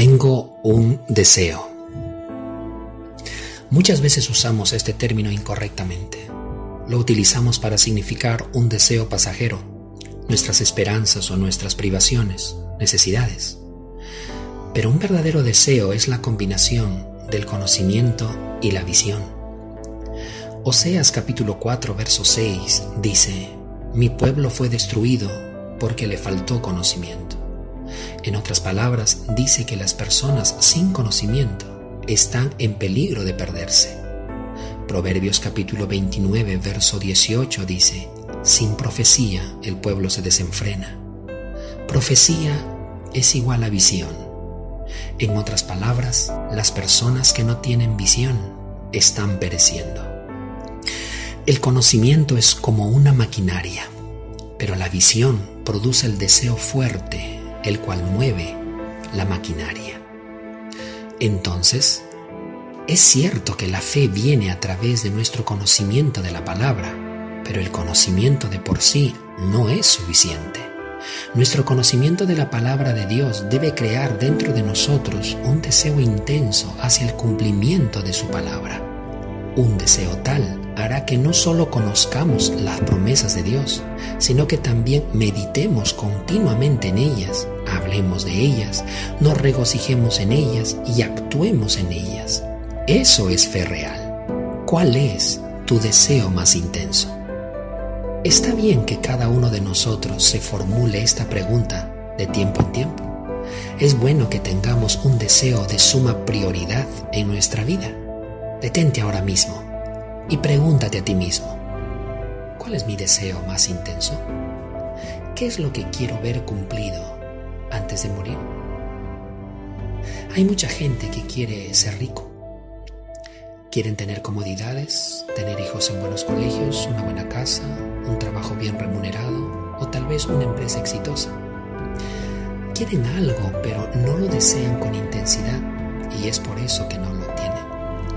Tengo un deseo. Muchas veces usamos este término incorrectamente. Lo utilizamos para significar un deseo pasajero, nuestras esperanzas o nuestras privaciones, necesidades. Pero un verdadero deseo es la combinación del conocimiento y la visión. Oseas capítulo 4 verso 6 dice, Mi pueblo fue destruido porque le faltó conocimiento. En otras palabras, dice que las personas sin conocimiento están en peligro de perderse. Proverbios capítulo 29, verso 18 dice, Sin profecía el pueblo se desenfrena. Profecía es igual a visión. En otras palabras, las personas que no tienen visión están pereciendo. El conocimiento es como una maquinaria, pero la visión produce el deseo fuerte el cual mueve la maquinaria. Entonces, es cierto que la fe viene a través de nuestro conocimiento de la palabra, pero el conocimiento de por sí no es suficiente. Nuestro conocimiento de la palabra de Dios debe crear dentro de nosotros un deseo intenso hacia el cumplimiento de su palabra. Un deseo tal hará que no solo conozcamos las promesas de Dios, sino que también meditemos continuamente en ellas, hablemos de ellas, nos regocijemos en ellas y actuemos en ellas. Eso es fe real. ¿Cuál es tu deseo más intenso? Está bien que cada uno de nosotros se formule esta pregunta de tiempo en tiempo. Es bueno que tengamos un deseo de suma prioridad en nuestra vida. Detente ahora mismo y pregúntate a ti mismo, ¿cuál es mi deseo más intenso? ¿Qué es lo que quiero ver cumplido antes de morir? Hay mucha gente que quiere ser rico. Quieren tener comodidades, tener hijos en buenos colegios, una buena casa, un trabajo bien remunerado o tal vez una empresa exitosa. Quieren algo, pero no lo desean con intensidad y es por eso que no lo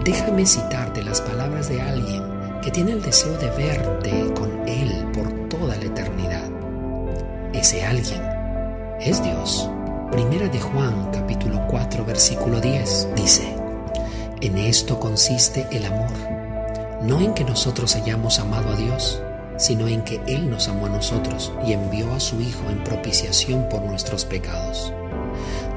Déjame citarte las palabras de alguien que tiene el deseo de verte con Él por toda la eternidad. Ese alguien es Dios. Primera de Juan capítulo 4 versículo 10 dice, En esto consiste el amor, no en que nosotros hayamos amado a Dios, sino en que Él nos amó a nosotros y envió a su Hijo en propiciación por nuestros pecados.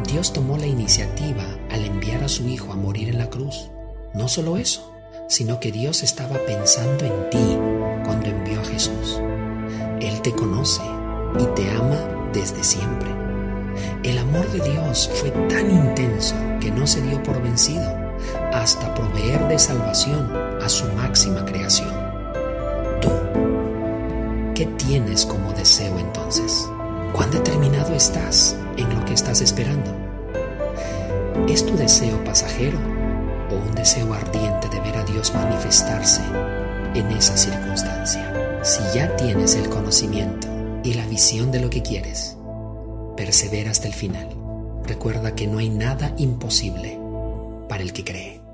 Dios tomó la iniciativa al enviar a su Hijo a morir en la cruz no solo eso, sino que Dios estaba pensando en ti cuando envió a Jesús. Él te conoce y te ama desde siempre. El amor de Dios fue tan intenso que no se dio por vencido hasta proveer de salvación a su máxima creación. Tú, ¿qué tienes como deseo entonces? ¿Cuán determinado estás en lo que estás esperando? ¿Es tu deseo pasajero o un deseo ardiente de ver a Dios manifestarse en esa circunstancia. Si ya tienes el conocimiento y la visión de lo que quieres, persevera hasta el final. Recuerda que no hay nada imposible para el que cree.